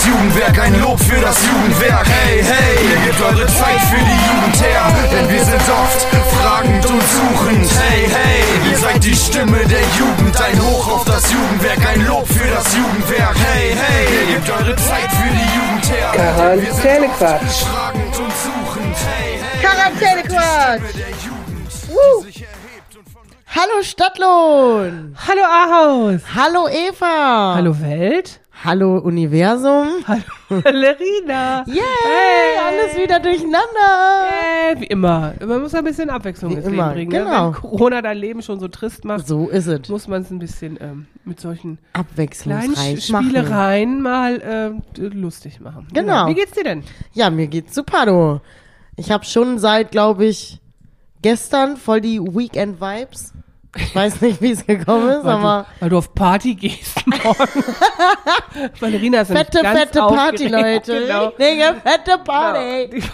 das Jugendwerk, ein Lob für das Jugendwerk. Hey, hey, ihr gebt eure Zeit für die Jugend her, denn wir sind oft fragend und suchend. Hey, hey, ihr seid die Stimme der Jugend, ein Hoch auf das Jugendwerk, ein Lob für das Jugendwerk. Hey, hey, ihr gebt eure Zeit für die Jugend her. denn wir sind Quarantänequatsch. oft fragend und suchend. Hey, hey, Quarantänequatsch. von Hallo Stadtlohn. Hallo Ahaus. Hallo Eva. Hallo Welt. Hallo Universum. Hallo Valerina. Yay, alles wieder durcheinander. Äh, wie immer. Man muss ein bisschen Abwechslung Wie ins immer, Leben bringen. genau. Ne? Wenn Corona dein Leben schon so trist macht, So ist es. muss man es ein bisschen ähm, mit solchen kleinen Sch- machen. Spielereien mal d- lustig machen. Genau. Wie geht's dir denn? Ja, mir geht's super, du. Ich habe schon seit, glaube ich, gestern voll die Weekend-Vibes. Ich weiß nicht, wie es gekommen ist, Weil aber du, weil du auf Party gehst morgen. Valerina ist fette, fette Party. Leute. Genau. Richtige fette Party. Genau.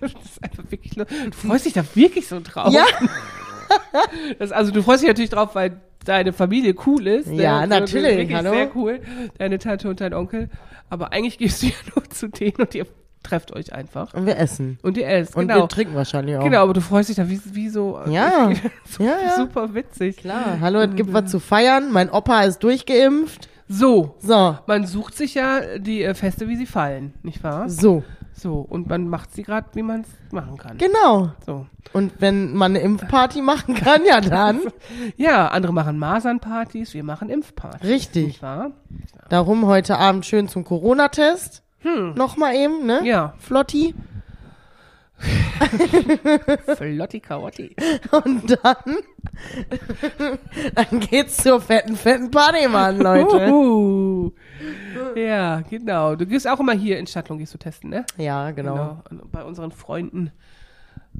Das ist einfach wirklich, du freust dich da wirklich so drauf. Ja, Das, also du freust dich natürlich drauf, weil deine Familie cool ist. ne? Ja, natürlich, hallo. sehr cool. Deine Tante und dein Onkel. Aber eigentlich gehst du ja nur zu denen und ihr trefft euch einfach. und wir essen. Und ihr esst, Und genau. wir trinken wahrscheinlich auch. Genau, aber du freust dich da wie, wie so. Ja. so Ja, ja. Super witzig. Klar, hallo, es gibt was zu feiern. Mein Opa ist durchgeimpft. So. So, Man sucht sich ja die äh, Feste, wie sie fallen, nicht wahr? so, So. Und man macht sie gerade, wie man es machen kann. genau. So. Und wenn man eine Impfparty machen kann, ja dann. Ja, andere machen Masernpartys, wir machen Impfpartys. Richtig. Nicht wahr? Darum heute Abend schön zum Corona-Test. Hm. Nochmal eben, ne? Ja. Flotti. Flotti Karotti. Und dann, dann geht's zur fetten, fetten Party, Mann, Leute. Uhu. Ja, genau. Du gehst auch immer hier in Stadtlohn, gehst du testen, ne? Ja, genau. Und Bei unseren Freunden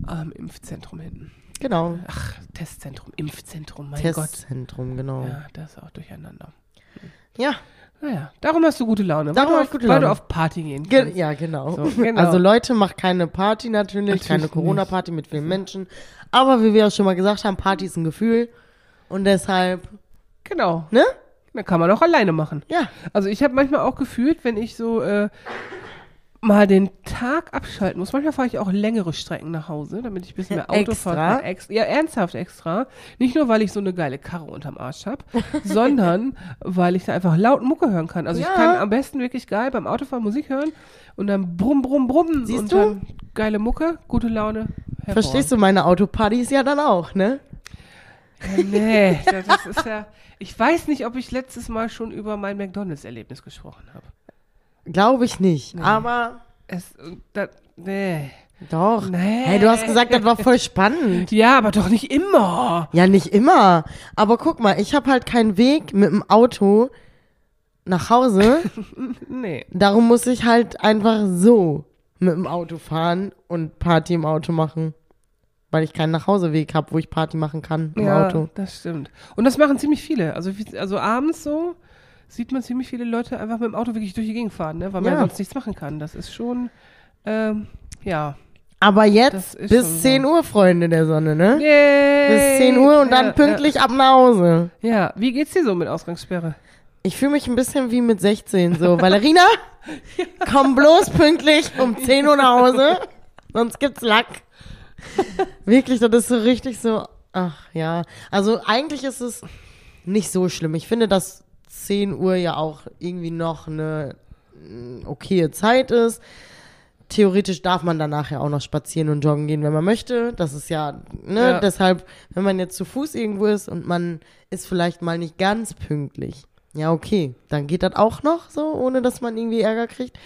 am Impfzentrum hinten. Genau. Ach, Testzentrum, Impfzentrum, mein Gott. Testzentrum, genau. Ja, das ist auch durcheinander. Ja, Naja, darum hast du gute Laune. Darum weil du ich gute auf, Weil Laune. du auf Party gehen ge kannst. ja genau. So, genau. Also Leute, macht keine Party natürlich, Natürlich keine. Corona-Party mit vielen Menschen. Aber wie wir auch schon mal gesagt haben, Party ist ein Gefühl. Und deshalb, Genau. ne? Da kann man auch alleine machen. Ja. Also ich habe manchmal auch gefühlt, wenn ich so äh, mal den Tag abschalten muss. Manchmal fahre ich auch längere Strecken nach Hause, damit ich ein bisschen mehr Auto. Ex ja, ernsthaft extra. Nicht nur, weil ich so eine geile Karre unterm Arsch habe, sondern weil ich da einfach laut Mucke hören kann. Also Ja. ich kann am besten wirklich geil beim Autofahren Musik hören und dann brumm, brumm, brumm. Siehst und du? dann geile Mucke, gute Laune. Verstehst du meine Autopartys ja dann auch, ne? du? Nee, das ist ja... Ich weiß nicht, ob ich letztes Mal schon über mein McDonalds-Erlebnis gesprochen habe. Glaube ich nicht. Aber Es, das, nee. doch. Nee. Hey, du hast gesagt, das war voll spannend. Ja, aber doch nicht immer. Ja, nicht immer. Aber guck mal, ich habe halt keinen Weg mit dem Auto nach Hause. Nee. Darum muss ich halt einfach so mit dem Auto fahren und Party im Auto machen. Weil ich keinen Nachhauseweg habe, wo ich Party machen kann im ja, Auto. das stimmt. Und das machen ziemlich viele. Also, also abends so sieht man ziemlich viele Leute einfach mit dem Auto wirklich durch die Gegend fahren, ne? weil man Ja. sonst nichts machen kann. Das ist schon, ähm, ja. Aber Das jetzt bis 10 Uhr, Freunde der Sonne, ne? Yay. Bis 10 Uhr und dann ja, pünktlich ab nach Hause. Ja. ja, wie geht's dir so mit Ausgangssperre? Ich fühle mich ein bisschen wie mit 16 so. Valerina, komm bloß pünktlich um 10 Uhr nach Hause, sonst gibt's Lack. Wirklich, das ist so richtig so, ach ja. Also eigentlich ist es nicht so schlimm. Ich finde, dass 10 Uhr ja auch irgendwie noch eine mm, okaye Zeit ist. Theoretisch darf man danach ja auch noch spazieren und joggen gehen, wenn man möchte. Das ist ja, ne, Ja. deshalb, wenn man jetzt zu Fuß irgendwo ist und man ist vielleicht mal nicht ganz pünktlich. Ja, okay, dann geht das auch noch so, ohne dass man irgendwie Ärger kriegt.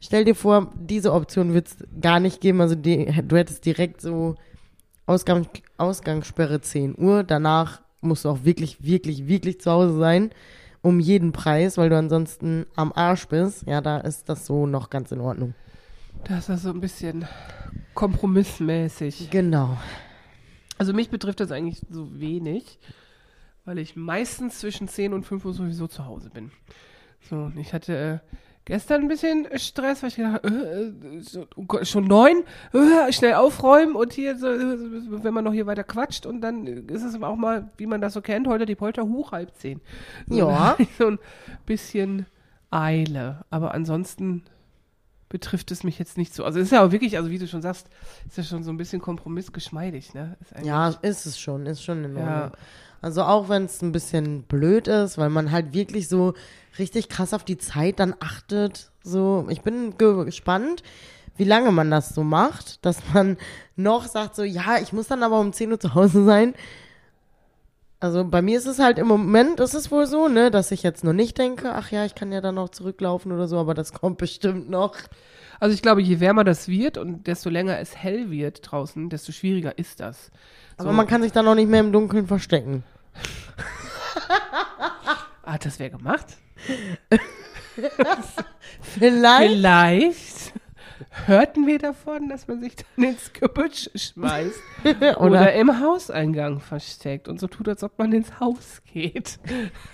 Stell dir vor, diese Option wird es gar nicht geben. Also die, du hättest direkt so Ausgang, Ausgangssperre 10 Uhr. Danach musst du auch wirklich, wirklich, wirklich zu Hause sein. Um jeden Preis, weil du ansonsten am Arsch bist. Ja, da ist das so noch ganz in Ordnung. Das ist so ein bisschen kompromissmäßig. Genau. Also mich betrifft das eigentlich so wenig, weil ich meistens zwischen 10 und 5 Uhr sowieso zu Hause bin. So, ich hatte äh, gestern ein bisschen Stress, weil ich gedacht habe, äh, äh, so, oh Gott, schon neun, äh, schnell aufräumen und hier, so, äh, wenn man noch hier weiter quatscht und dann ist es auch mal, wie man das so kennt, heute die Polter hoch halb zehn. So, Ja. so ein bisschen Eile. Aber ansonsten betrifft es mich jetzt nicht so. Also es ist ja auch wirklich, also wie du schon sagst, ist ja schon so ein bisschen kompromissgeschmeidig, ne? Ist Ja, ist es schon, ist schon in Ordnung. Ja. Also auch wenn es ein bisschen blöd ist, weil man halt wirklich so richtig krass auf die Zeit dann achtet. So, ich bin ge- gespannt, wie lange man das so macht, dass man noch sagt so, ja, ich muss dann aber um 10 Uhr zu Hause sein. Also bei mir ist es halt im Moment, ist es wohl so, ne, dass ich jetzt nur nicht denke, ach ja, ich kann ja dann noch zurücklaufen oder so, aber das kommt bestimmt noch. Also ich glaube, je wärmer das wird und desto länger es hell wird draußen, desto schwieriger ist das. Aber man kann sich dann auch nicht mehr im Dunkeln verstecken. Ah, das wäre gemacht. Vielleicht. Vielleicht hörten wir davon, dass man sich dann ins Gebüsch schmeißt oder, Oder, im Hauseingang versteckt und so tut, als ob man ins Haus geht.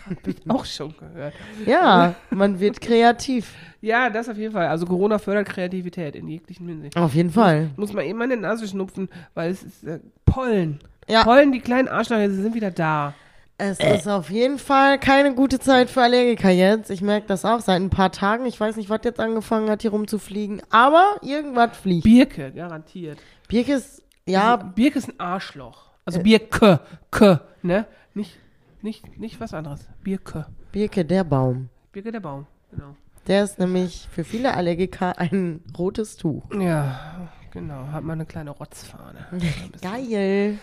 Hab ich auch schon gehört. ja, man wird kreativ. Ja, das auf jeden Fall. Also Corona fördert Kreativität in jeglichen Hinsicht. Auf jeden Fall. Muss man eben meine Nase schnupfen, weil es ist äh, Pollen. Ja. Pollen, die kleinen Arschlöcher, sie sind wieder da. Es ist auf jeden Fall keine gute Zeit für Allergiker jetzt. Ich merke das auch seit ein paar Tagen. Ich weiß nicht, was jetzt angefangen hat, hier rumzufliegen. Aber irgendwas fliegt. Birke, garantiert. Birke ist, ja, Birke ist ein Arschloch. Also Birke, K, ne? Nicht, nicht, nicht was anderes. Birke. Birke, der Baum. Birke der Baum, genau. Der ist nämlich für viele Allergiker ein rotes Tuch. Ja, genau. Hat man eine kleine Rotzfahne. Ein Geil.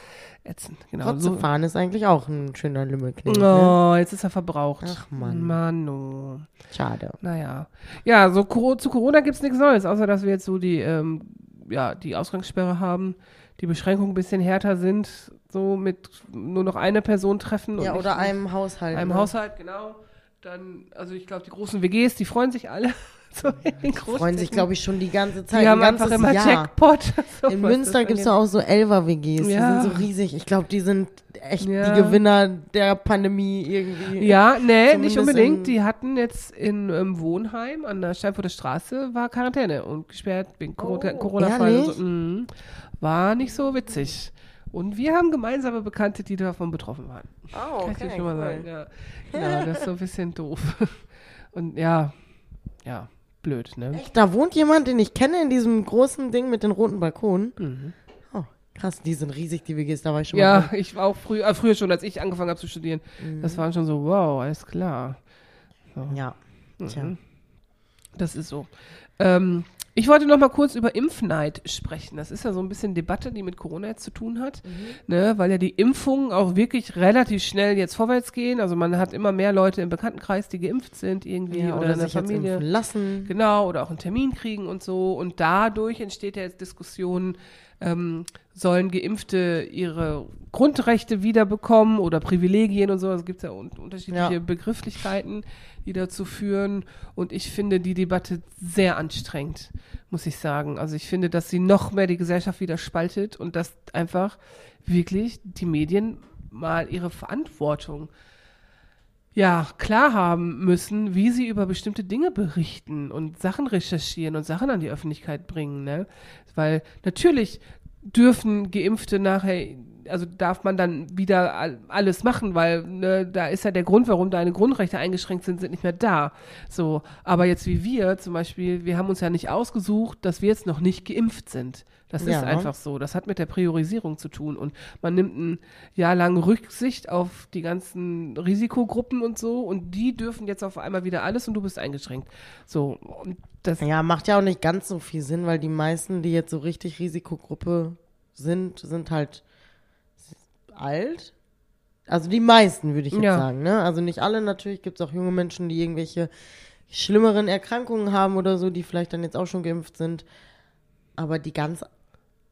Ätzend, genau. Trotzdem ist eigentlich auch ein schöner Lümmelknecht. So. Ne? Oh, jetzt ist er verbraucht. Ach, Mann. Mano. Schade. Naja. Ja, so zu Corona gibt's nichts Neues, außer dass wir jetzt so die, ähm, ja, die Ausgangssperre haben, die Beschränkungen ein bisschen härter sind, so mit nur noch eine Person treffen. Ja, oder einem Haushalt. einem ne? Haushalt, genau. Dann, also ich glaube, die großen WGs, die freuen sich alle. so Freuen sich, glaube ich, schon die ganze Zeit. Die haben ein einfach immer Jahr. Jackpot. So, In Münster gibt es angeht. auch so Elfer-WGs. Ja. Die sind so riesig. Ich glaube, die sind echt Ja. die Gewinner der Pandemie irgendwie. Ja, nee, Zumindest nicht unbedingt. in- Die hatten jetzt in ähm, Wohnheim an der Steinfurter Straße war Quarantäne und gesperrt wegen Oh, Corona-Fall. So. Mhm. War nicht so witzig. Und wir haben gemeinsame Bekannte, die davon betroffen waren. Oh, Kann ich dir schon mal sagen. Ja. Genau, das ist so ein bisschen doof. Und ja, ja, blöd, ne? Echt, da wohnt jemand, den ich kenne, in diesem großen Ding mit den roten Balkonen. Mhm. Oh, krass, die sind riesig, die WGs, da war ich schon mal. Ja, ich war auch früh, äh, früher schon, als ich angefangen habe zu studieren. Mhm. Das waren schon so, wow, alles klar. Ja. Tja. Mhm. Das ist so. Ähm, ich wollte noch mal kurz über Impfneid sprechen. Das ist ja so ein bisschen Debatte, die mit Corona jetzt zu tun hat, ne, weil ja die Impfungen auch wirklich relativ schnell jetzt vorwärts gehen. Also man hat immer mehr Leute im Bekanntenkreis, die geimpft sind irgendwie Ja, oder, oder in der Familie. lassen. Genau, oder auch einen Termin kriegen und so. Und dadurch entsteht ja jetzt Diskussion, ähm, sollen Geimpfte ihre Grundrechte wiederbekommen oder Privilegien und so. Es gibt ja un unterschiedliche Ja. Begrifflichkeiten, die dazu führen. Und ich finde die Debatte sehr anstrengend, muss ich sagen. Also ich finde, dass sie noch mehr die Gesellschaft wieder spaltet und dass einfach wirklich die Medien mal ihre Verantwortung ja, klar haben müssen, wie sie über bestimmte Dinge berichten und Sachen recherchieren und Sachen an die Öffentlichkeit bringen, ne? Weil natürlich dürfen Geimpfte nachher, also darf man dann wieder all- alles machen, weil ne, da ist ja der Grund, warum deine Grundrechte eingeschränkt sind, sind nicht mehr da. So, aber jetzt wie wir zum Beispiel, wir haben uns ja nicht ausgesucht, dass wir jetzt noch nicht geimpft sind. Das Ja. ist einfach so. Das hat mit der Priorisierung zu tun. Und man nimmt ein Jahr lang Rücksicht auf die ganzen Risikogruppen und so. Und die dürfen jetzt auf einmal wieder alles und du bist eingeschränkt. So. Und das, Ja, macht ja auch nicht ganz so viel Sinn, weil die meisten, die jetzt so richtig Risikogruppe sind, sind halt alt. Also die meisten, würde ich jetzt Ja. sagen. Ne? Also nicht alle, natürlich gibt es auch junge Menschen, die irgendwelche schlimmeren Erkrankungen haben oder so, die vielleicht dann jetzt auch schon geimpft sind. Aber die ganz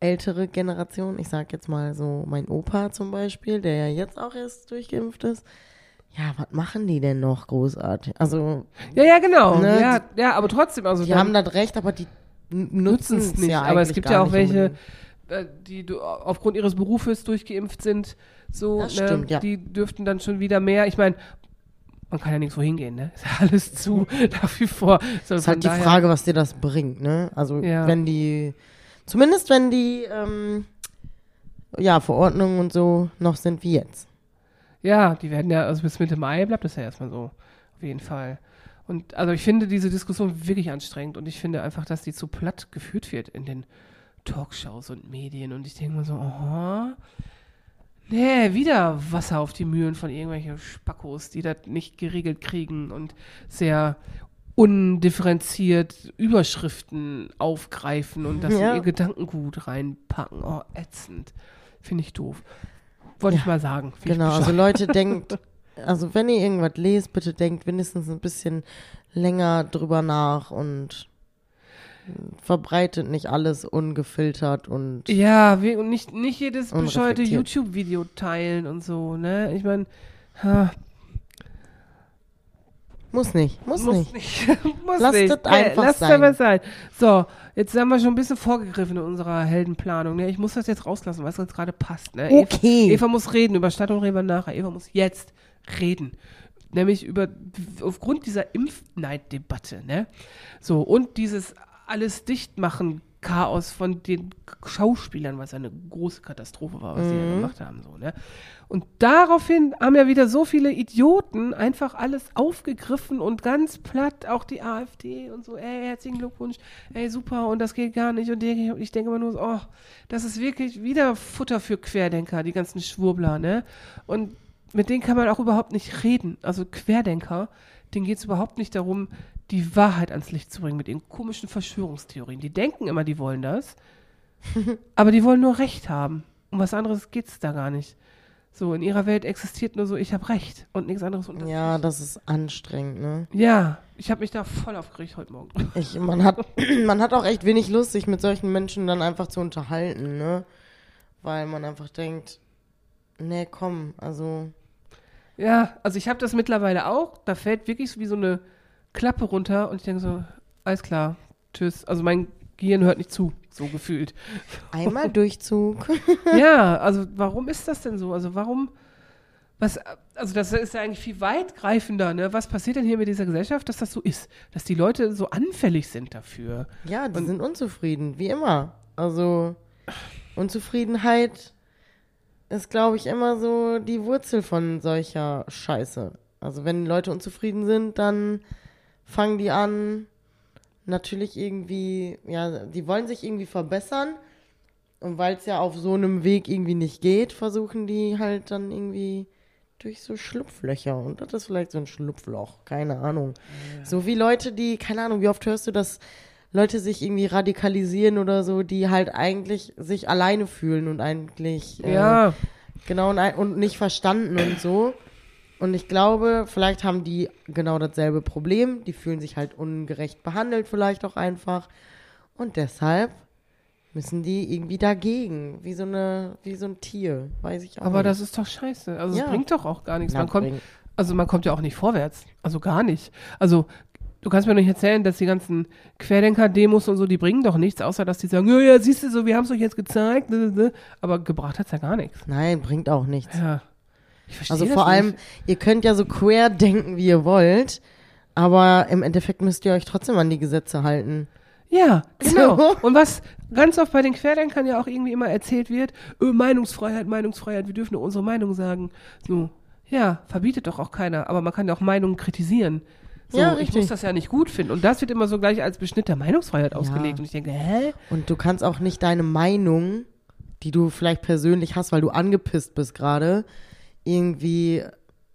ältere Generation, ich sag jetzt mal so mein Opa zum Beispiel, der ja jetzt auch erst durchgeimpft ist, ja, was machen die denn noch großartig? Also ja, ja, genau. Ne, ja, ja, aber trotzdem, also die haben das Recht, aber die nutzen es nicht. ja aber es gibt ja auch welche, die du- aufgrund ihres Berufes durchgeimpft sind. So, Das ne, stimmt, ja. Die dürften dann schon wieder mehr. Ich meine, man kann ja nirgendwo hingehen, ne? Ist ja alles zu nach wie vor. So, ist halt die Frage, was dir das bringt, ne? Also Ja. wenn die, zumindest wenn die, ähm, ja, Verordnungen und so noch sind wie jetzt. Ja, die werden ja, also bis Mitte Mai bleibt das ja erstmal so. Auf jeden Fall. Und also ich finde diese Diskussion wirklich anstrengend und ich finde einfach, dass die zu platt geführt wird in den Talkshows und Medien. Und ich denke mir so, aha, nee, wieder Wasser auf die Mühlen von irgendwelchen Spackos, die das nicht geregelt kriegen und sehr undifferenziert Überschriften aufgreifen und das Ja. in ihr Gedankengut reinpacken. Oh, ätzend. Finde ich doof. Wollte ich Ja. mal sagen. Ich Genau, also. Leute, denkt, also wenn ihr irgendwas lest, bitte denkt wenigstens ein bisschen länger drüber nach und verbreitet nicht alles ungefiltert und Ja, wir, und nicht, nicht jedes bescheuerte. YouTube-Video teilen und so, ne? Ich meine, muss nicht, muss, muss nicht. nicht. muss Lasst nicht. es einfach lasst sein. einfach sein. So, jetzt haben wir schon ein bisschen vorgegriffen in unserer Heldenplanung. Ne? Ich muss das jetzt rauslassen, was uns gerade passt. Ne? Okay. Eva, Eva muss reden, über Stadt und wir nachher. Eva muss jetzt reden. Nämlich über, aufgrund dieser Impfneiddebatte, ne? So, und dieses alles dichtmachen Chaos von den Schauspielern, was eine große Katastrophe war, was sie ja gemacht haben, so, ne? Und daraufhin haben ja wieder so viele Idioten einfach alles aufgegriffen und ganz platt, auch die AfD und so, ey, herzlichen Glückwunsch, ey, super, und das geht gar nicht. Und ich denke immer nur so, oh, das ist wirklich wieder Futter für Querdenker, die ganzen Schwurbler, ne? Und mit denen kann man auch überhaupt nicht reden. Also Querdenker, denen geht es überhaupt nicht darum, die Wahrheit ans Licht zu bringen mit ihren komischen Verschwörungstheorien. Die denken immer, die wollen das, aber die wollen nur Recht haben. Um was anderes geht es da gar nicht. So, in ihrer Welt existiert nur so, ich habe Recht und nichts anderes. Und das Ja, das ist anstrengend, ne? ja, ich habe mich da voll aufgeregt heute Morgen. Ich, man, hat, man hat auch echt wenig Lust, sich mit solchen Menschen dann einfach zu unterhalten, ne? Weil man einfach denkt, nee, komm, also, Ja, also ich habe das mittlerweile auch. Da fällt wirklich so wie so eine Klappe runter und ich denke so, alles klar, tschüss. Also mein Gehirn hört nicht zu, so gefühlt. einmal Durchzug. ja, also warum ist das denn so? Also warum, was, also das ist ja eigentlich viel weitgreifender, ne? Was passiert denn hier mit dieser Gesellschaft, dass das so ist? Dass die Leute so anfällig sind dafür. Ja, die sind unzufrieden, wie immer. Also, Unzufriedenheit ist, glaube ich, immer so die Wurzel von solcher Scheiße. Also, wenn Leute unzufrieden sind, dann fangen die an, natürlich irgendwie, ja, die wollen sich irgendwie verbessern. Und weil es ja auf so einem Weg irgendwie nicht geht, versuchen die halt dann irgendwie durch so Schlupflöcher. Und das ist vielleicht so ein Schlupfloch, keine Ahnung. So wie Leute, die, keine Ahnung, wie oft hörst du, dass Leute sich irgendwie radikalisieren oder so, die halt eigentlich sich alleine fühlen und eigentlich äh, Ja, genau und, und nicht verstanden und so. Und ich glaube, vielleicht haben die genau dasselbe Problem. Die fühlen sich halt ungerecht behandelt, vielleicht auch einfach. Und deshalb müssen die irgendwie dagegen, wie so eine, wie so ein Tier, weiß ich auch aber nicht. das ist doch scheiße. Also es Ja. bringt doch auch gar nichts. Man kommt, Also man kommt ja auch nicht vorwärts. Also gar nicht. Also du kannst mir doch nicht erzählen, dass die ganzen Querdenker-Demos und so, die bringen doch nichts, außer dass die sagen, ja, ja, siehst du so, wir haben es euch jetzt gezeigt. Aber gebracht hat's ja gar nichts. Nein, bringt auch nichts. Ja. Ich verstehe Also vor allem, nicht. ihr könnt ja so quer denken, wie ihr wollt, aber im Endeffekt müsst ihr euch trotzdem an die Gesetze halten. Ja, genau. So. Und was ganz oft bei den Querdenkern ja auch irgendwie immer erzählt wird, öh, Meinungsfreiheit, Meinungsfreiheit, wir dürfen nur unsere Meinung sagen. So, ja, verbietet doch auch keiner, aber man kann ja auch Meinungen kritisieren. So, Ja, ich richtig. muss das ja nicht gut finden. Und das wird immer so gleich als Beschnitt der Meinungsfreiheit ausgelegt. Und ich denke, hä? Und du kannst auch nicht deine Meinung, die du vielleicht persönlich hast, weil du angepisst bist gerade, irgendwie,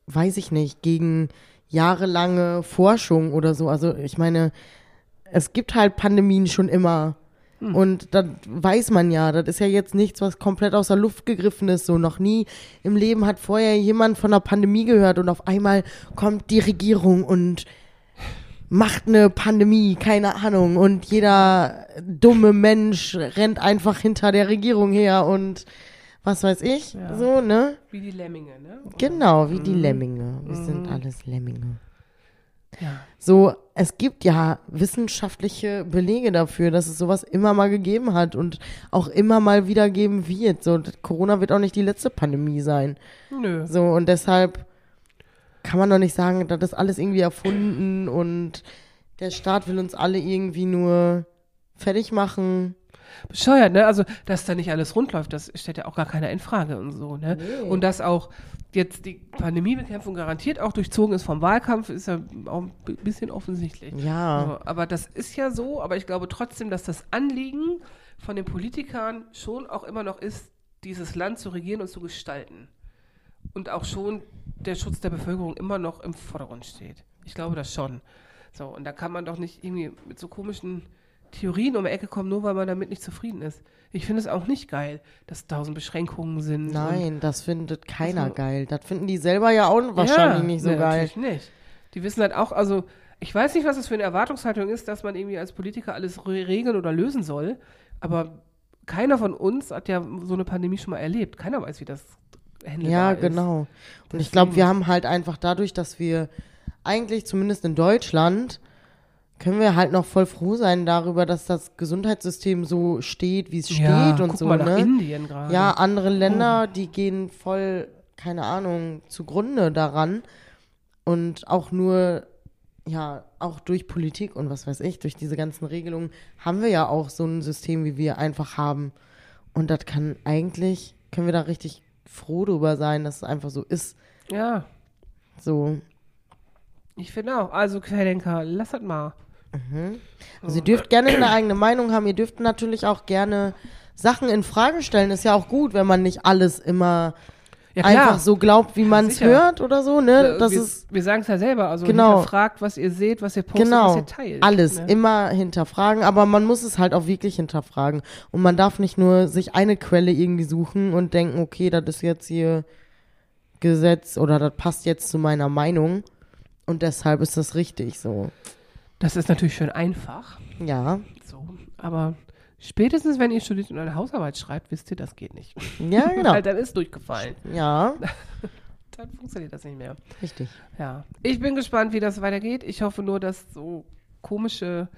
weiß ich nicht, gegen jahrelange Forschung oder so. Also ich meine, es gibt halt Pandemien schon immer. Und das weiß man ja, das ist ja jetzt nichts, was komplett aus der Luft gegriffen ist. So noch nie im Leben hat vorher jemand von der Pandemie gehört und auf einmal kommt die Regierung und macht eine Pandemie, keine Ahnung. Und jeder dumme Mensch rennt einfach hinter der Regierung her und was weiß ich, Ja. so, ne? Wie die Lemminge, ne? Genau, wie die Lemminge. Wir sind alles Lemminge. Ja. So, es gibt ja wissenschaftliche Belege dafür, dass es sowas immer mal gegeben hat und auch immer mal wieder geben wird. So, Corona wird auch nicht die letzte Pandemie sein. Nö. So, und deshalb kann man doch nicht sagen, das ist alles irgendwie erfunden und der Staat will uns alle irgendwie nur fertig machen. Bescheuert, ne? Also, dass da nicht alles rund läuft, das stellt ja auch gar keiner in Frage und so, ne? Und dass auch jetzt die Pandemiebekämpfung garantiert auch durchzogen ist vom Wahlkampf, ist ja auch ein bi- bisschen offensichtlich. Ja. So, aber das ist ja so, aber ich glaube trotzdem, dass das Anliegen von den Politikern schon auch immer noch ist, dieses Land zu regieren und zu gestalten. Und auch schon der Schutz der Bevölkerung immer noch im Vordergrund steht. Ich glaube das schon. So, und da kann man doch nicht irgendwie mit so komischen Theorien um die Ecke kommen, nur weil man damit nicht zufrieden ist. Ich finde es auch nicht geil, dass tausend Beschränkungen sind. Nein, das findet keiner Also- geil. Das finden die selber ja auch wahrscheinlich ja, nicht so nee, geil. Natürlich nicht. Die wissen halt auch, also ich weiß nicht, was das für eine Erwartungshaltung ist, dass man irgendwie als Politiker alles re regeln oder lösen soll, aber keiner von uns hat ja so eine Pandemie schon mal erlebt. Keiner weiß, wie das handelbar Ja, ist. genau. Und ich Deswegen- glaube, wir haben halt einfach dadurch, dass wir eigentlich zumindest in Deutschland können wir halt noch voll froh sein darüber, dass das Gesundheitssystem so steht, wie es steht ja, und guck so, mal nach ne? Indien gerade. Ja, andere Länder, die gehen voll, keine Ahnung, zugrunde daran. Und auch nur, ja, auch durch Politik und was weiß ich, durch diese ganzen Regelungen, haben wir ja auch so ein System, wie wir einfach haben. Und das kann eigentlich, können wir da richtig froh drüber sein, dass es einfach so ist. ja, So. ich finde auch. Also Querdenker, lass das mal. Also ihr dürft gerne eine eigene Meinung haben, ihr dürft natürlich auch gerne Sachen in Frage stellen. Ist ja auch gut, wenn man nicht alles immer Ja, einfach so glaubt, wie man es hört oder so, ne? Das wir ist wir sagen es ja selber. Also Genau. hinterfragt, was ihr seht, was ihr postet, was Genau, ihr teilt. alles ne? immer hinterfragen, aber man muss es halt auch wirklich hinterfragen. Und man darf nicht nur sich eine Quelle irgendwie suchen und denken, okay, das ist jetzt hier Gesetz oder das passt jetzt zu meiner Meinung und deshalb ist das richtig so. Das ist natürlich schön einfach. Ja, So, aber spätestens, wenn ihr studiert und eine Hausarbeit schreibt, wisst ihr, das geht nicht. ja, genau. Weil dann ist durchgefallen. Ja, Dann funktioniert das nicht mehr. richtig. Ja. Ich bin gespannt, wie das weitergeht. Ich hoffe nur, dass so komische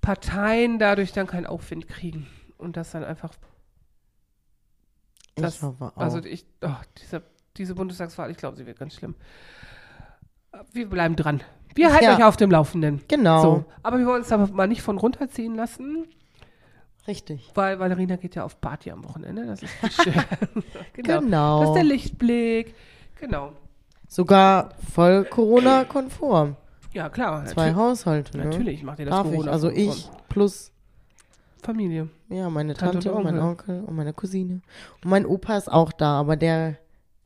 Parteien dadurch dann keinen Aufwind kriegen. Und das dann einfach. Das, ich hoffe auch. Also ich, oh, diese, diese Bundestagswahl, ich glaube, sie wird ganz schlimm. Wir bleiben dran. Wir halten Ja. euch auf dem Laufenden. genau, So. Aber wir wollen uns aber mal nicht von runterziehen lassen. richtig. Weil Valerina geht ja auf Party am Wochenende. Das ist schön. genau. Genau. Das ist der Lichtblick. Genau. Sogar voll Corona-konform. Ja, klar. Zwei natür- Haushalte, ne? Natürlich macht ihr das Darf ich. Corona Also von- ich plus Familie. Ja, meine Tante Tante, und und mein Onkel und meine Cousine. Und mein Opa ist auch da, aber der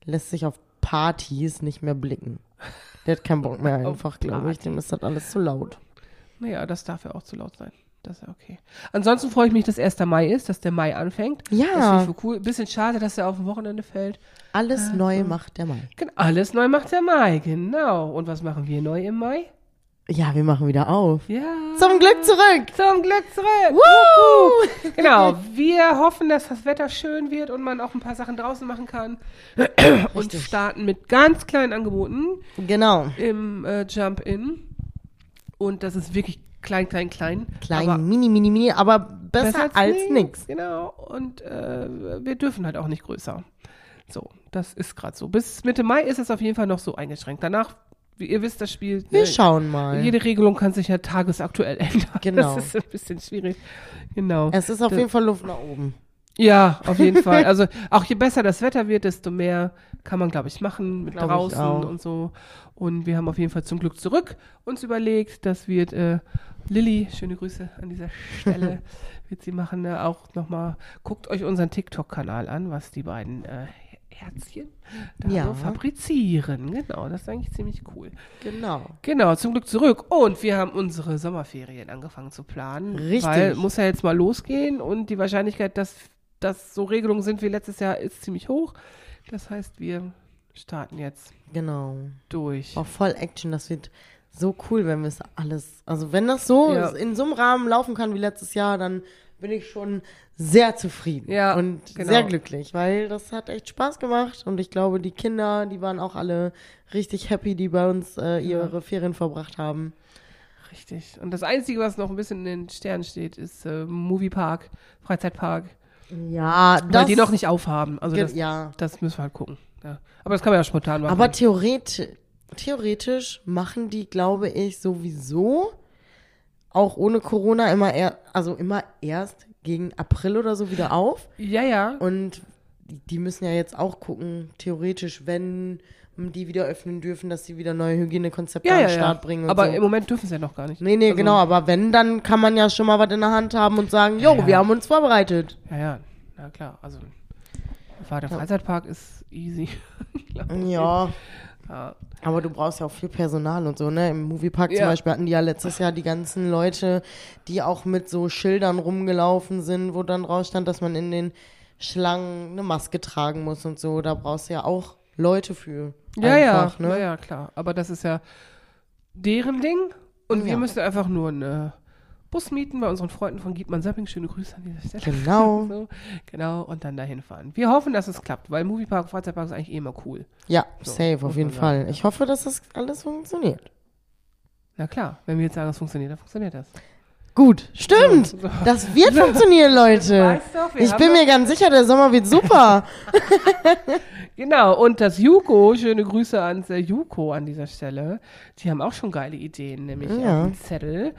lässt sich auf Partys nicht mehr blicken. Der hat keinen Bock mehr einfach, glaube ich. Dem ist das alles zu laut. Naja, das darf ja auch zu laut sein. Das ist ja okay. Ansonsten freue ich mich, dass 1. Mai ist, dass der Mai anfängt. Das finde Ja, ich cool. Bisschen schade, dass er auf ein Wochenende fällt. alles neu macht der Mai. Alles neu macht der Mai, genau. Und was machen wir neu im Mai? Ja, wir machen wieder auf. Ja. Zum Glück zurück! Zum Glück zurück. Woo! Genau, wir hoffen, dass das Wetter schön wird und man auch ein paar Sachen draußen machen kann. und Richtig. starten mit ganz kleinen Angeboten Genau. im äh, Jump-In. Und das ist wirklich klein, klein, klein. Klein, mini, mini, mini, aber besser, als nix. Genau. Und äh, wir dürfen halt auch nicht größer. So, das ist gerade so. Bis Mitte Mai ist es auf jeden Fall noch so eingeschränkt. Danach, wie ihr wisst, das Spiel. Wir äh, schauen mal. Jede Regelung kann sich ja tagesaktuell ändern. Genau. Das ist ein bisschen schwierig. Genau. Es ist auf Da- jeden Fall Luft nach oben. Ja, auf jeden Fall. Also auch je besser das Wetter wird, desto mehr kann man, glaube ich, machen mit Glaub draußen und so. Und wir haben auf jeden Fall zum Glück zurück uns überlegt, das wird äh, Lilly, schöne Grüße an dieser Stelle, wird sie machen, äh, auch nochmal, guckt euch unseren TikTok-Kanal an, was die beiden äh, Herzchen da Ja. so fabrizieren. Genau, das ist eigentlich ziemlich cool. Genau. Genau, zum Glück zurück. Und wir haben unsere Sommerferien angefangen zu planen. Richtig. Weil muss ja jetzt mal losgehen und die Wahrscheinlichkeit, dass das so Regelungen sind wie letztes Jahr, ist ziemlich hoch. Das heißt, wir starten jetzt Genau. durch. Auch voll Action, das wird so cool, wenn wir es alles, also wenn das so Ja. in so einem Rahmen laufen kann wie letztes Jahr, dann bin ich schon sehr zufrieden Ja, und genau. sehr glücklich, weil das hat echt Spaß gemacht und ich glaube, die Kinder, die waren auch alle richtig happy, die bei uns äh, ihre Ferien verbracht haben. Richtig. Und das Einzige, was noch ein bisschen in den Sternen steht, ist äh, Moviepark, Freizeitpark, Ja, weil das die noch nicht aufhaben. Also das, ja, das müssen wir halt gucken. Ja. Aber das kann man ja spontan machen. aber theoretisch, theoretisch machen die, glaube ich, sowieso auch ohne Corona immer eher, also immer erst gegen April oder so wieder auf. Ja, ja. Und die, die müssen ja jetzt auch gucken, theoretisch, wenn die wieder öffnen dürfen, dass sie wieder neue Hygienekonzepte Ja, an ja, den ja. Start bringen. Und Aber so. im Moment dürfen sie ja noch gar nicht. Nee, nee, Also, genau, aber wenn, dann kann man ja schon mal was in der Hand haben und sagen, jo, Ja. wir haben uns vorbereitet. Ja, ja, na klar. Also, der Freizeitpark ist easy. Ja, ja. aber du brauchst ja auch viel Personal und so, ne? Im Moviepark zum Ja. Beispiel hatten die ja letztes Jahr die ganzen Leute, die auch mit so Schildern rumgelaufen sind, wo dann drauf stand, dass man in den Schlangen eine Maske tragen muss und so. Da brauchst du ja auch Leute für. Ja, einfach, ja, ne? ja, ja, klar. Aber das ist ja deren Ding. Und wir Ja. müssen einfach nur einen äh, Bus mieten bei unseren Freunden von Gietmann Sapping. Schöne Grüße an dieser Stelle. Genau. so, genau, und dann dahin fahren. Wir hoffen, dass es klappt, weil Moviepark, Freizeitpark ist eigentlich eh immer cool. Ja, So, safe, auf jeden Fall. Ich hoffe, dass das alles funktioniert. Na klar, wenn wir jetzt sagen, es funktioniert, dann funktioniert das. Gut, stimmt. So, so. Das wird funktionieren, Leute. Doch, Ich bin mir ganz sicher, der Sommer wird super. Genau, und das Juko, schöne Grüße ans äh, Juko an dieser Stelle. Die haben auch schon geile Ideen, nämlich Ja. auf dem Zettel.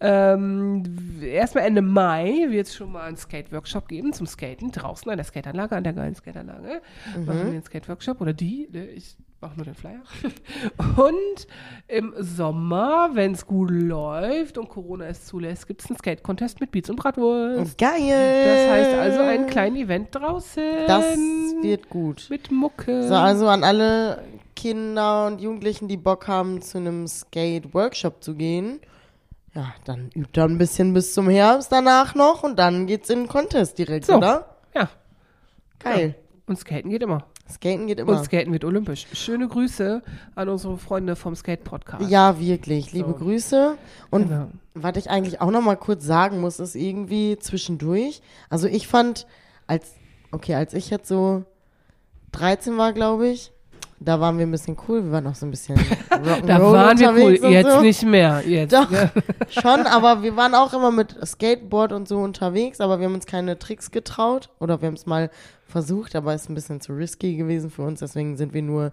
Ähm, Erstmal Ende Mai wird es schon mal einen Skate-Workshop geben zum Skaten draußen an der Skateanlage, an der geilen Skateanlage. Machen wir einen Skate-Workshop oder die, ne? ich mache nur den Flyer. und im Sommer, wenn es gut läuft und Corona es zulässt, gibt es einen Skate-Contest mit Beats und Bratwurst. Geil. Das heißt also ein kleines Event draußen. Das wird gut. mit Mucke. So, also an alle Kinder und Jugendlichen, die Bock haben, zu einem Skate-Workshop zu gehen. Ja, dann übt da ein bisschen bis zum Herbst danach noch und dann geht's in den Contest direkt, So. oder? Ja, Geil. und Skaten geht immer. Skaten geht Und immer. Skaten wird olympisch. Schöne Grüße an unsere Freunde vom Skate-Podcast. Ja, wirklich. Liebe So. Grüße. Und Genau. was ich eigentlich auch noch mal kurz sagen muss, ist irgendwie zwischendurch. Also ich fand, als, okay, als ich jetzt so 13 war, glaube ich, da waren wir ein bisschen cool. Wir waren auch so ein bisschen Rock'n'Roll Da waren wir cool, jetzt so. nicht mehr. Jetzt, Doch, ja. schon, aber wir waren auch immer mit Skateboard und so unterwegs, aber wir haben uns keine Tricks getraut oder wir haben es mal versucht, aber es ist ein bisschen zu risky gewesen für uns, deswegen sind wir nur,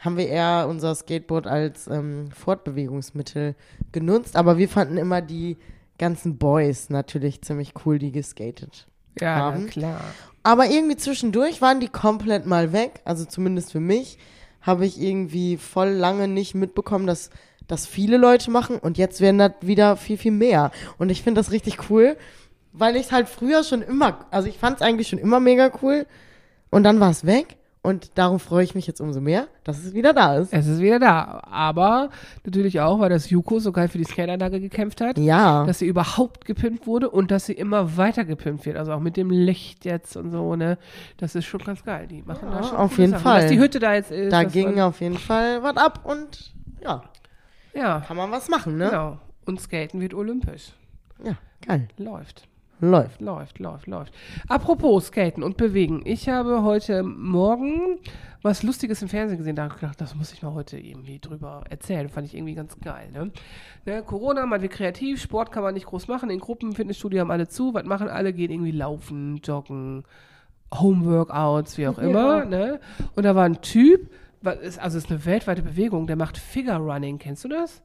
haben wir eher unser Skateboard als ähm, Fortbewegungsmittel genutzt, aber wir fanden immer die ganzen Boys natürlich ziemlich cool, die geskatet. Ja, haben. na klar. Aber irgendwie zwischendurch waren die komplett mal weg. Also zumindest für mich habe ich irgendwie voll lange nicht mitbekommen, dass das viele Leute machen. Und jetzt werden das wieder viel, viel mehr. Und ich finde das richtig cool, weil ich es halt früher schon immer, also ich fand es eigentlich schon immer mega cool. Und dann war es weg. Und darum freue ich mich jetzt umso mehr, dass es wieder da ist. Es ist wieder da. Aber natürlich auch, weil das Juko so geil für die Skateanlage gekämpft hat. Ja. Dass sie überhaupt gepimpt wurde und dass sie immer weiter gepimpt wird. Also auch mit dem Licht jetzt und so, ne? Das ist schon ganz geil. Die machen da Ja, schon auf jeden Sachen. Fall. Dass die Hütte da jetzt ist. da ging auf jeden Fall was ab und ja, Ja, kann man was machen, ne? genau. Und Skaten wird olympisch. Ja, geil. Läuft. Läuft. Läuft, läuft, läuft. Apropos Skaten und Bewegen. Ich habe heute Morgen was Lustiges im Fernsehen gesehen. Da habe ich gedacht, das muss ich mal heute irgendwie drüber erzählen. Fand ich irgendwie ganz geil. Ne? Ne, Corona, man wird kreativ, Sport kann man nicht groß machen. In Gruppen, Fitnessstudio haben alle zu. Was machen alle? Gehen irgendwie laufen, joggen, Homeworkouts, wie auch immer. Ne? Und da war ein Typ, also es ist eine weltweite Bewegung, der macht Figure Running. Kennst du das?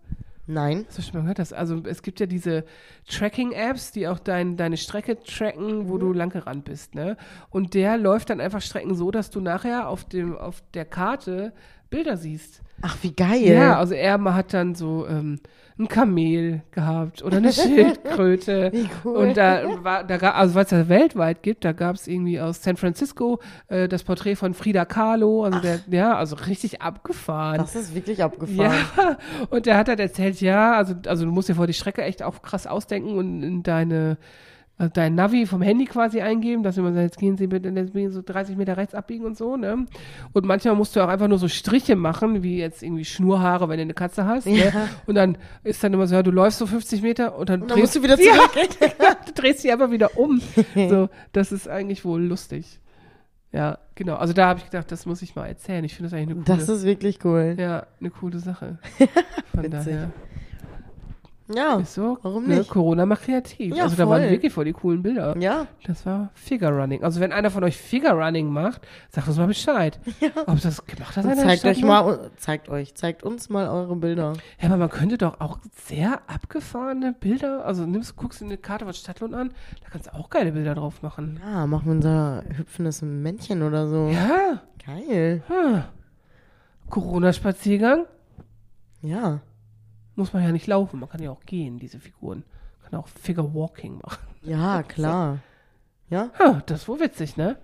Nein. Hast du schon mal gehört? Das, also es gibt ja diese Tracking-Apps, die auch dein, deine Strecke tracken, wo du lang gerannt bist, ne? Und der läuft dann einfach Strecken so, dass du nachher auf dem, auf der Karte Bilder siehst. Ach, wie geil. Ja, also er hat dann so ähm, ein Kamel gehabt oder eine Schildkröte. Wie cool. Und da war, da gab, also was es da weltweit gibt, da gab es irgendwie aus San Francisco äh, das Porträt von Frida Kahlo, also der, ja, also richtig abgefahren. Das ist wirklich abgefahren. Ja, und der hat halt erzählt, ja, also, also du musst dir vor die Strecke echt auch krass ausdenken und in deine, also dein Navi vom Handy quasi eingeben, dass man sagt, jetzt gehen sie bitte so 30 Meter rechts abbiegen und so, ne? Und manchmal musst du auch einfach nur so Striche machen, wie jetzt irgendwie Schnurhaare, wenn du eine Katze hast, ne? Ja. Und dann ist dann immer so, ja, du läufst so 50 Meter und dann, Und dann musst du wieder Ja, zurück. du drehst dich einfach wieder um. So, das ist eigentlich wohl lustig. Ja, genau. Also da habe ich gedacht, das muss ich mal erzählen. Ich finde das eigentlich eine coole Das ist wirklich cool. ja, eine coole Sache. Von daher. Ja. Ist so. warum ne, nicht? Corona macht kreativ. Ja, also da waren wirklich voll die coolen Bilder. Ja. Das war Figure Running. Also wenn einer von euch Figure Running macht, sagt uns mal Bescheid. Ob das gemacht hat zeigt euch mal, zeigt euch, zeigt uns mal eure Bilder. Ja, aber man könnte doch auch sehr abgefahrene Bilder, also nimmst, guckst dir eine Karte von Stadtlohn an, da kannst du auch geile Bilder drauf machen. Ja, machen wir unser hüpfendes Männchen oder so. Ja. Geil. Hm. Corona-Spaziergang Ja. Muss man ja nicht laufen, man kann ja auch gehen, diese Figuren. Man kann auch Figure Walking machen. Ja, klar. Ja? Ha, das ist wohl witzig, ne?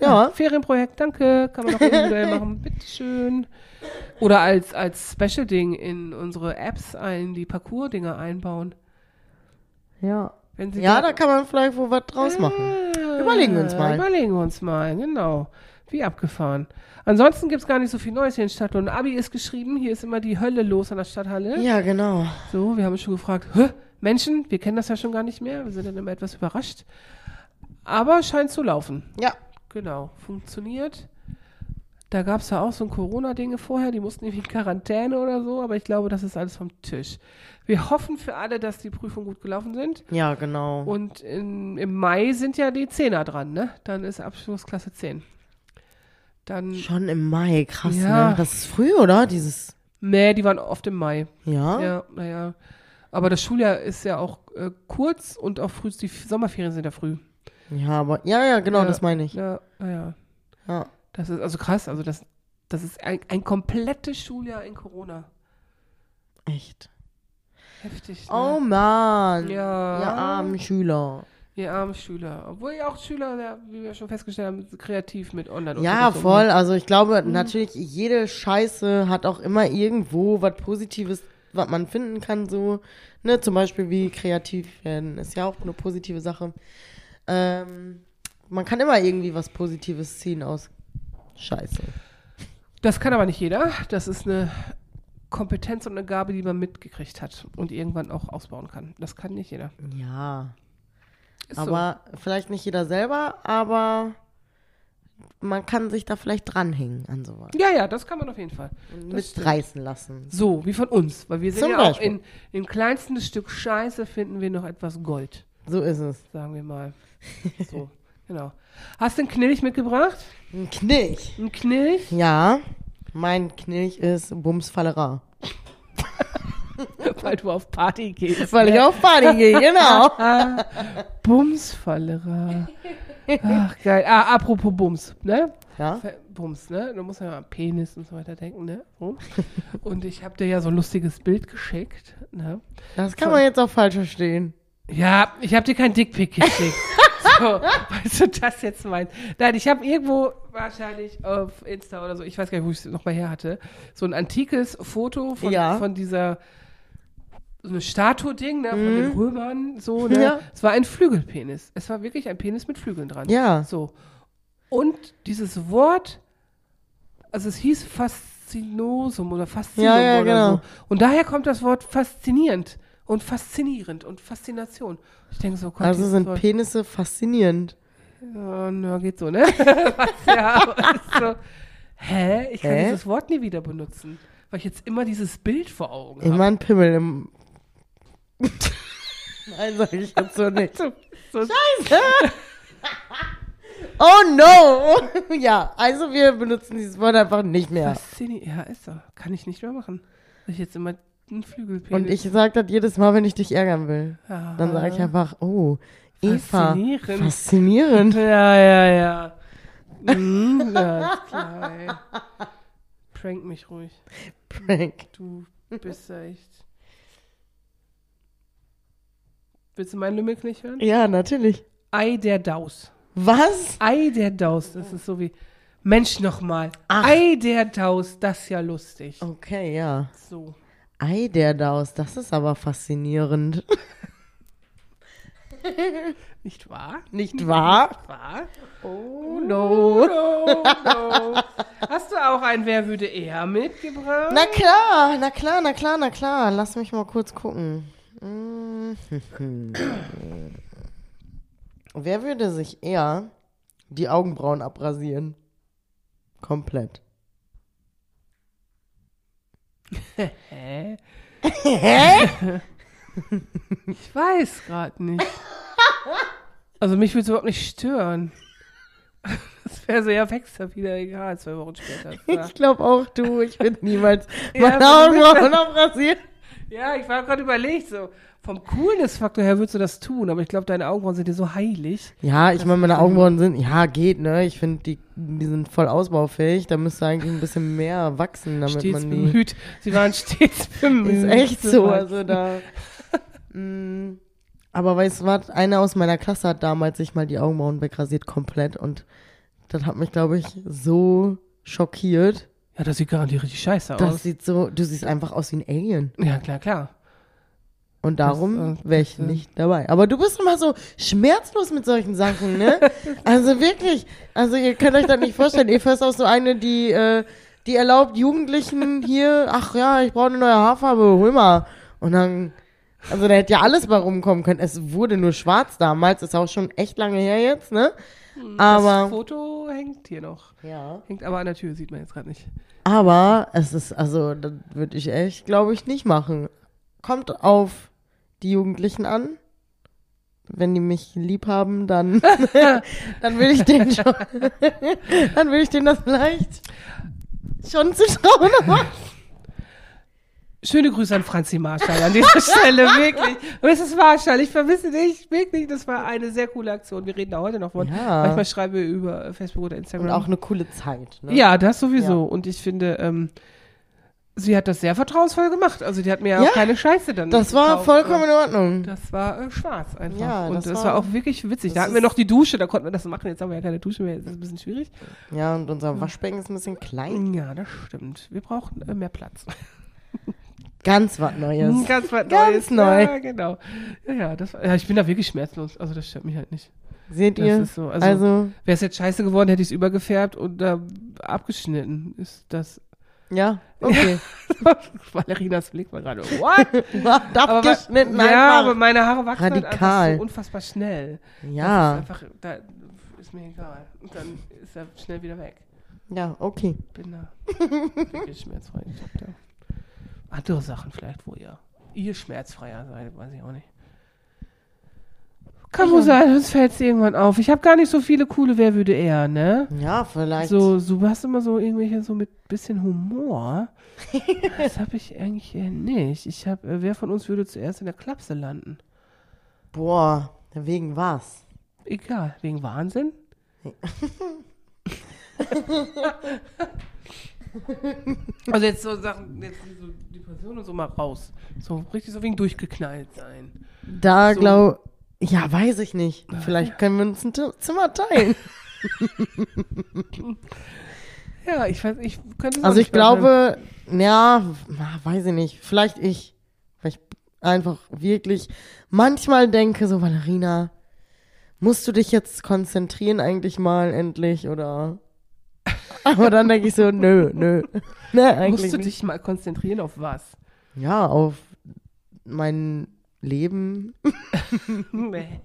Ja. Ferienprojekt, danke. Kann man auch individuell machen. Bitteschön. Oder als, als Special-Ding in unsere Apps ein, die Parcours-Dinger einbauen. Ja. Wenn sie Ja, da kann man vielleicht wohl was draus machen. Überlegen wir uns mal. Überlegen wir uns mal, genau. Wie abgefahren. Ansonsten gibt es gar nicht so viel Neues hier in Stadtlohn. Abi ist geschrieben, hier ist immer die Hölle los an der Stadthalle. Ja, genau. So, wir haben uns schon gefragt, Hä? Menschen, wir kennen das ja schon gar nicht mehr. Wir sind dann immer etwas überrascht. Aber scheint zu laufen. Ja. Genau, funktioniert. Da gab es ja auch so ein Corona-Dinge vorher, die mussten irgendwie in Quarantäne oder so, aber ich glaube, das ist alles vom Tisch. Wir hoffen für alle, dass die Prüfungen gut gelaufen sind. Ja, genau. Und in, im Mai sind ja die Zehner dran, ne? Dann ist Abschluss Klasse 10. Dann, Schon im Mai, krass, Ja. ne? Das ist früh, oder? Dieses. nee, die waren oft im Mai. Ja? Ja, naja. Aber das Schuljahr ist ja auch äh, kurz und auch früh, die Sommerferien sind ja früh. Ja, aber. Ja, ja, genau, Ja. das meine ich. Ja, naja. Ja. Das ist also krass. Also das, das ist ein, ein komplettes Schuljahr in Corona. Echt. Heftig. Ne? Oh Mann. Ja. Ihr armen Schüler. Ihr armen Schüler. Obwohl ja auch Schüler, ja, wie wir schon festgestellt haben, kreativ mit online Ja, voll. Also ich glaube, Mhm. natürlich, jede Scheiße hat auch immer irgendwo was Positives, was man finden kann, so. Ne, zum Beispiel wie kreativ werden, ist ja auch eine positive Sache. Ähm, man kann immer irgendwie was Positives ziehen aus Scheiße. Das kann aber nicht jeder. Das ist eine Kompetenz und eine Gabe, die man mitgekriegt hat und irgendwann auch ausbauen kann. Das kann nicht jeder. Ja. Ist aber vielleicht nicht jeder selber, aber man kann sich da vielleicht dranhängen an sowas. so. Ja, ja, das kann man auf jeden Fall. Mitreißen lassen. So, wie von uns. Weil wir sind Zum ja auch in, im kleinsten Stück Scheiße finden wir noch etwas Gold. So ist es. Sagen wir mal. So, genau. Hast du einen Knilch mitgebracht? Ein Knilch. Ein Knilch? Ja, mein Knilch ist Bumsfallera. Weil du auf Party gehst. Weil ich auf Party gehe, genau. Bumsfallera. Ach, geil. Ah, apropos Bums, ne? Ja, Bums, ne? Da muss man ja an Penis und so weiter denken, ne? Und ich habe dir ja so ein lustiges Bild geschickt, ne? das kann man jetzt auch falsch verstehen. Ja, ich habe dir kein Dickpick geschickt. so, weißt du das jetzt meinst? Nein, ich habe irgendwo wahrscheinlich auf Insta oder so, ich weiß gar nicht, wo ich es nochmal her hatte, so ein antikes Foto von, Ja. von dieser so eine Statue-Ding, ne, von den Römern, so, ne? Mhm. Ja. Es war ein Flügelpenis. Es war wirklich ein Penis mit Flügeln dran. Ja. So. Und dieses Wort, also es hieß Faszinosum oder Faszinum Ja, ja, oder genau. so. Und daher kommt das Wort faszinierend und faszinierend und Faszination. Ich denke so, Gott, Also sind Wort, Penisse faszinierend. ja, na, geht so, ne? Ja, so, hä? Ich kann Hä? dieses Wort nie wieder benutzen, weil ich jetzt immer dieses Bild vor Augen habe. Immer ein Pimmel im. Nein, sag ich jetzt so nicht. So, so, Oh no! ja, also wir benutzen dieses Wort einfach nicht mehr. Faszini ja, ist so. Kann ich nicht mehr machen. Ich jetzt immer einen Flügelpenis. Und ich sag das jedes Mal, wenn ich dich ärgern will. ja. Dann sage ich einfach, oh, Eva. Faszinierend. Faszinierend. Ja, ja, ja. Mhm, ja, klar, ey. Prank mich ruhig. Prank. Du bist echt. Willst du meinen Lümmel nicht hören? Ja, natürlich. Ei der Daus. Was? Ei der Daus. Das ist so wie. Mensch nochmal. Ei der Daus. Das ist ja lustig. Okay, ja. So. Ei der Daus, das ist aber faszinierend. Nicht wahr? Nicht wahr? Wahr? Oh no. No, no. Hast du auch ein Wer würde eher mitgebracht? Na klar, na klar, na klar, na klar. Lass mich mal kurz gucken. Mm. Wer würde sich eher die Augenbrauen abrasieren? Komplett. Hä? Hä? Ich weiß gerade nicht. Also mich würde es überhaupt nicht stören. Das wäre so, ja, wächst er wieder, egal, zwei Wochen später. Ja, Ich glaube auch du. Ich bin niemals Ja, meine wenn du Augenbrauen abrasiert. Ja ich war gerade überlegt, so vom Coolness-Faktor her würdest du das tun, aber ich glaube, deine Augenbrauen sind dir so heilig. Ja, ich meine, meine Augenbrauen sind, ja, geht, ne? Ich finde, die, die sind voll ausbaufähig. Da müsste eigentlich ein bisschen mehr wachsen, damit Stets man die. bemüht. Sie waren stets bemüht. Ist echt so, also da. Mm, aber weißt du was? Einer aus meiner Klasse hat damals sich mal die Augenbrauen wegrasiert, komplett. Und das hat mich, glaube ich, so schockiert. Ja, das sieht garantiert richtig scheiße Das aus. sieht so, du siehst einfach aus wie ein Alien. Ja, klar, klar. Und darum äh, wäre ich das, nicht dabei. Aber du bist immer so schmerzlos mit solchen Sachen, ne? also wirklich. Also ihr könnt euch das nicht vorstellen. Eva ist auch so eine, die, äh, die erlaubt Jugendlichen hier, ach ja, ich brauche eine neue Haarfarbe, hol mal. Und dann, also da hätte ja alles bei rumkommen können. Es wurde nur schwarz damals, ist auch schon echt lange her jetzt, ne? das Aber, Foto hängt hier noch. ja. Hängt aber an der Tür, sieht man jetzt gerade nicht. Aber es ist, also, das würde ich echt, glaube ich, nicht machen. Kommt auf die Jugendlichen an. Wenn die mich lieb haben, dann, dann will ich denen schon, dann will ich denen das vielleicht schon zutrauen. Aber Schöne Grüße an Franzi Marschall an dieser Stelle, wirklich. Mrs. Marschall, ich vermisse dich, wirklich. Das war eine sehr coole Aktion. Wir reden da heute noch von. Ja. Manchmal schreiben wir über Facebook oder Instagram. und auch eine coole Zeit. Ne? ja, das sowieso. Ja. Und ich finde, ähm, sie hat das sehr vertrauensvoll gemacht. Also die hat mir ja auch keine Scheiße dann Das war gekauft. vollkommen in Ordnung. Das war äh, schwarz einfach. Ja, und das das, war- war, auch wirklich witzig. Da hatten wir ist- noch die Dusche, da konnten wir das machen. Jetzt haben wir ja keine Dusche mehr. Das ist ein bisschen schwierig. Ja, und unser Waschbecken ist ein bisschen klein. Ja, das stimmt. Wir brauchen äh, mehr Platz. Ganz was Neues. Ganz, was Ganz Neues. neu. Ja, genau. Ja, ja, das, ja, ich bin da wirklich schmerzlos. Also das stört mich halt nicht. Seht Das ihr? ist so. Also, Also, wäre es jetzt scheiße geworden, hätte ich es übergefärbt und äh, abgeschnitten. Ist das. ja, okay. Valerinas Blick war gerade. What? Darf geschnitten ja, aber meine Haare wachsen halt Radikal. einfach so unfassbar schnell. Ja, Das ist einfach, da ist mir egal. Und dann ist er schnell wieder weg. ja, okay. Bin da wirklich schmerzfrei. Ich hab da andere Sachen vielleicht, wo ihr, ihr schmerzfreier seid, weiß ich auch nicht. Kann wohl sein, sonst fällt es irgendwann auf. Ich habe gar nicht so viele coole Wer würde er, ne? Ja, vielleicht. So, so, du hast immer so irgendwelche so mit bisschen Humor. das habe ich eigentlich eher nicht. Ich habe, äh, wer von uns würde zuerst in der Klapse landen? Boah, wegen was? Egal, wegen Wahnsinn? also jetzt so Sachen, jetzt so Depression und so mal raus. So richtig so wegen durchgeknallt sein. Da So. glaub, ja, weiß ich nicht. Vielleicht können wir uns ein Zimmer teilen. Ja, ich weiß, ich könnte es Also ich glaube, ja, na, weiß ich nicht. Vielleicht ich. Weil ich einfach wirklich manchmal denke so, Valerina, musst du dich jetzt konzentrieren eigentlich mal endlich oder? Aber dann denke ich so, nö, nö. Ne, eigentlich Musst du nicht. dich mal konzentrieren auf was? Ja, auf mein Leben. Nee.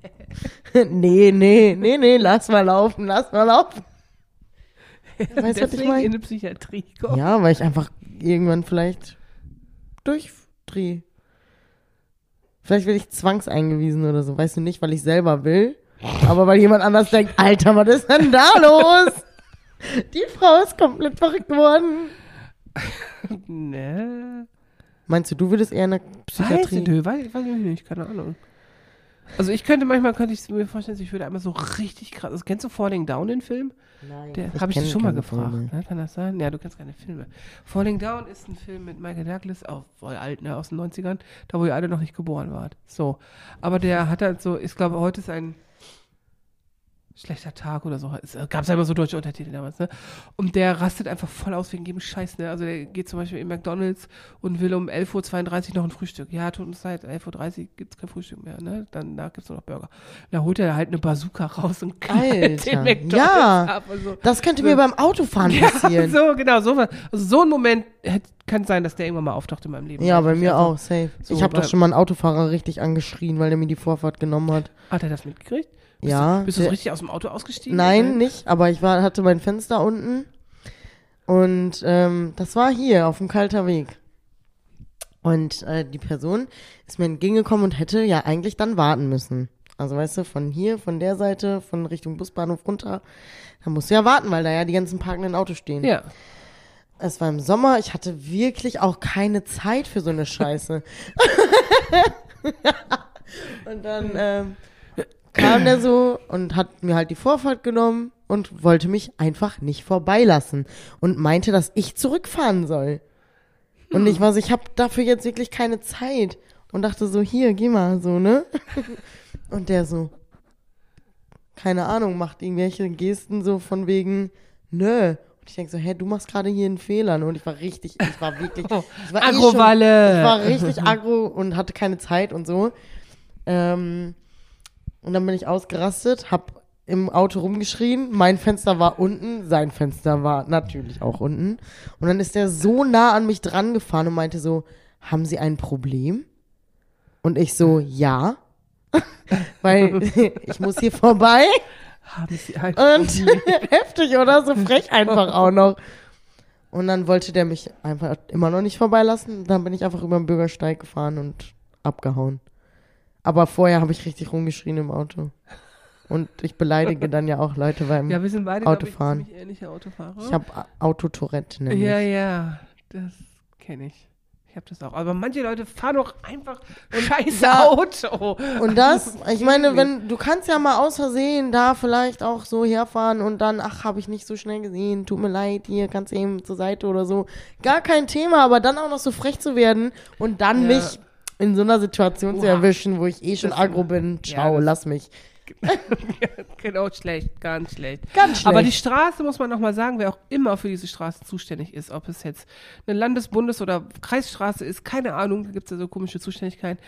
nee, nee, nee, nee, lass mal laufen, lass mal laufen. Weißt du, was ich Deswegen meine? in die Psychiatrie kommen. Ja, weil ich einfach irgendwann vielleicht durchdrehe. Vielleicht werde ich zwangseingewiesen oder so. Weißt du nicht, weil ich selber will, aber weil jemand anders denkt, Alter, was ist denn da los? Die Frau ist komplett verrückt geworden. Ne. Meinst du, du würdest eher in der Weiß ich, Psychiatrie? weiß, weiß ich nicht, keine Ahnung. Also ich könnte manchmal, könnte ich mir vorstellen, ich würde einmal so richtig krass, also kennst du Falling Down, den Film? Nein, Der habe ich dich schon mal gefragt. Ne? Kann das sein? Ja, du kennst keine Filme. Falling Down ist ein Film mit Michael Douglas, auch voll alt, ne, aus den 90ern, da wo ihr alle noch nicht geboren wart. So. Aber der hat halt so, ich glaube, heute ist ein schlechter Tag oder so. Es gab ja immer so deutsche Untertitel damals, ne? Und der rastet einfach voll aus wegen jedem Scheiß, ne? Also der geht zum Beispiel in McDonalds und will um 11.32 Uhr noch ein Frühstück. Ja, tut uns leid, 11.30 Uhr gibt es kein Frühstück mehr, ne? Danach gibt es nur noch Burger. Da holt er halt eine Bazooka raus und knallt den McDonalds ja. ab. so. Das könnte mir beim Autofahren passieren. So, genau, so, also so ein Moment hätte- kann sein, dass der irgendwann mal auftaucht in meinem Leben. Ja, bei mir einfach- auch, safe. so, ich habe doch schon mal einen Autofahrer richtig angeschrien, weil der mir die Vorfahrt genommen hat. Hat er das mitgekriegt? Bist Ja, Du, bist du so richtig aus dem Auto ausgestiegen? Nein, nicht, aber ich war, hatte mein Fenster unten und ähm, das war hier auf dem Kalter Weg. Und äh, die Person ist mir entgegengekommen und hätte ja eigentlich dann warten müssen. Also weißt du, von hier, von der Seite, von Richtung Busbahnhof runter, da musst du ja warten, weil da ja die ganzen parkenden Autos stehen. Ja. Es war im Sommer, ich hatte wirklich auch keine Zeit für so eine Scheiße. und dann ähm, kam der so und hat mir halt die Vorfahrt genommen und wollte mich einfach nicht vorbeilassen und meinte, dass ich zurückfahren soll. Und ich war so, ich habe dafür jetzt wirklich keine Zeit und dachte so, hier, geh mal, so, ne? Und der so, keine Ahnung, macht irgendwelche Gesten so von wegen, nö. Ich denke so, hä, du machst gerade hier einen Fehler. ne? Und ich war richtig, ich war wirklich, ich war eh schon- ich war richtig aggro und hatte keine Zeit und so. Ähm, und dann bin ich ausgerastet, hab im Auto rumgeschrien. Mein Fenster war unten, sein Fenster war natürlich auch unten. Und dann ist der so nah an mich dran gefahren und meinte so, haben Sie ein Problem? Und ich so, ja. Weil ich muss hier vorbei. Haben sie ein Und heftig, oder? So frech einfach auch noch. Und dann wollte der mich einfach immer noch nicht vorbeilassen. Dann bin ich einfach über den Bürgersteig gefahren und abgehauen. Aber vorher habe ich richtig rumgeschrien im Auto. Und ich beleidige dann ja auch Leute beim. Ja, wir sind beide, Autofahren. ich, ähnliche Autofahrer. ich habe Autotourette nämlich. Ja, ja, das kenne ich. Ich habe das auch. Aber manche Leute fahren doch einfach scheiß ja. Auto. Und das, ich meine, wenn du kannst ja mal aus Versehen da vielleicht auch so herfahren und dann, ach, habe ich nicht so schnell gesehen, tut mir leid, hier kannst du eben zur Seite oder so. Gar kein Thema, aber dann auch noch so frech zu werden und dann Ja. mich in so einer Situation zu Oha. erwischen, wo ich eh schon Das- aggro bin. Ja, Ciao, das- lass mich. genau, schlecht, ganz schlecht. Ganz schlecht. Aber die Straße, muss man nochmal sagen, wer auch immer für diese Straße zuständig ist, ob es jetzt eine Landes-, Bundes- oder Kreisstraße ist, keine Ahnung, da gibt es ja so komische Zuständigkeiten.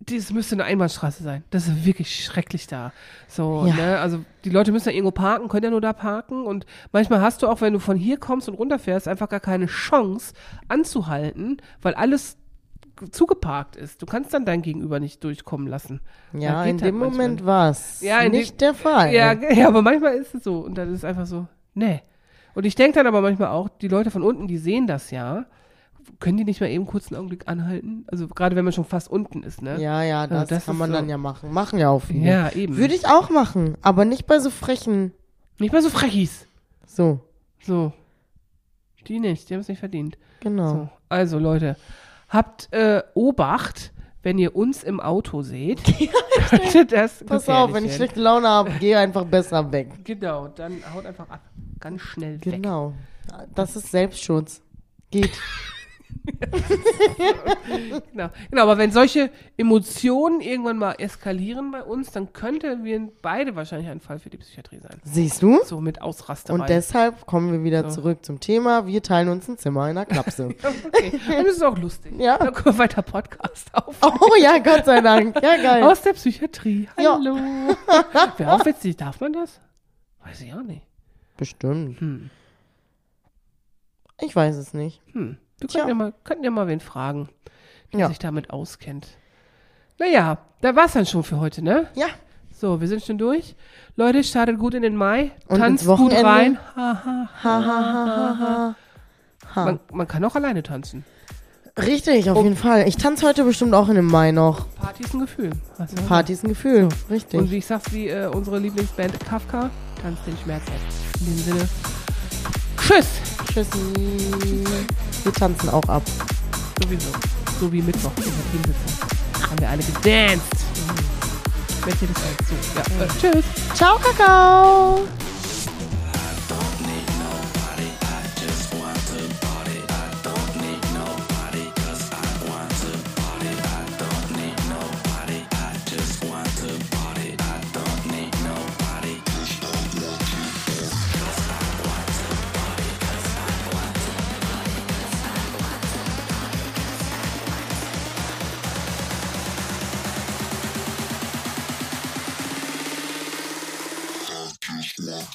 Das müsste eine Einbahnstraße sein. Das ist wirklich schrecklich da. So, Ja. ne? Also die Leute müssen ja irgendwo parken, können ja nur da parken. Und manchmal hast du auch, wenn du von hier kommst und runterfährst, einfach gar keine Chance anzuhalten, weil alles zugeparkt ist. Du kannst dann dein Gegenüber nicht durchkommen lassen. ja, in halt dem manchmal Moment war es Ja, nicht der Fall. ja, ja, aber manchmal ist es so. Und dann ist es einfach so, nee. Und ich denke dann aber manchmal auch, die Leute von unten, die sehen das ja. Können die nicht mal eben kurz einen Augenblick anhalten? Also gerade wenn man schon fast unten ist, ne? ja, ja, das, das kann man so. dann ja machen. Machen ja auch viele. Ja, eben. Würde ich auch machen, aber nicht bei so frechen. Nicht mal so frechis. So, So. Die nicht, die haben es nicht verdient. genau. So. Also Leute, habt äh, Obacht, wenn ihr uns im Auto seht. könnte das Pass auf, wenn ich werden. schlechte Laune habe, geh einfach besser weg. Genau, dann haut einfach ab. Ganz schnell weg. Genau. Das ist Selbstschutz. Geht. Genau. genau, aber wenn solche Emotionen irgendwann mal eskalieren bei uns, dann könnten wir beide wahrscheinlich ein Fall für die Psychiatrie sein. Siehst du? So mit Ausrasterei. Und deshalb kommen wir wieder So. zurück zum Thema. Wir teilen uns ein Zimmer in einer Klapse. okay. Und das ist auch lustig. Ja. Dann können wir weiter Podcast auf. oh ja, Gott sei Dank. Ja, geil. Aus der Psychiatrie. Ja. Hallo. Wäre auch witzig. Darf man das? Weiß ich auch nicht. Bestimmt. Hm. Ich weiß es nicht. Hm. Wir könnten ja, mal, könnten ja mal wen fragen, der Ja. sich damit auskennt. Naja, da war's dann schon für heute, ne? Ja. So, wir sind schon durch. Leute, startet gut in den Mai. Und tanzt gut rein. Ha, ha. Ha, ha, ha, ha, ha. ha. Man, man kann auch alleine tanzen. Richtig, auf jeden Fall. Ich tanze heute bestimmt auch in dem Mai noch. Party ist ein Gefühl. Party ist ein Gefühl. Und Richtig. wie ich sag's, wie äh, unsere Lieblingsband Kafka, tanzt den Schmerz weg. In dem Sinne, tschüss! Tschüssi. Wir tanzen auch ab. Sowieso. So wie Mittwoch in der Teamsitzung. Haben wir alle gedanced. Wenn ihr das halt so. Ja, äh, tschüss! Ciao, Kakao.